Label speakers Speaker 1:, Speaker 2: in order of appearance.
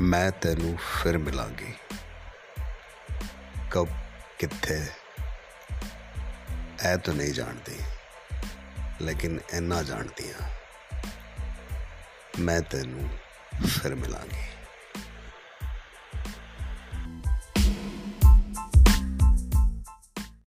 Speaker 1: ਮੈਂ ਤੈਨੂੰ ਫਿਰ ਮਿਲਾਂਗੀ। ਕਬ, ਕਿੱਥੇ? ਐ ਤਾਂ ਨਹੀਂ ਜਾਣਦੀ, ਲੇਕਿਨ ਇੰਨਾ ਜਾਣਦੀ ਹਾਂ ਮੈਂ ਤੈਨੂੰ ਫਿਰ ਮਿਲਾਂਗੀ।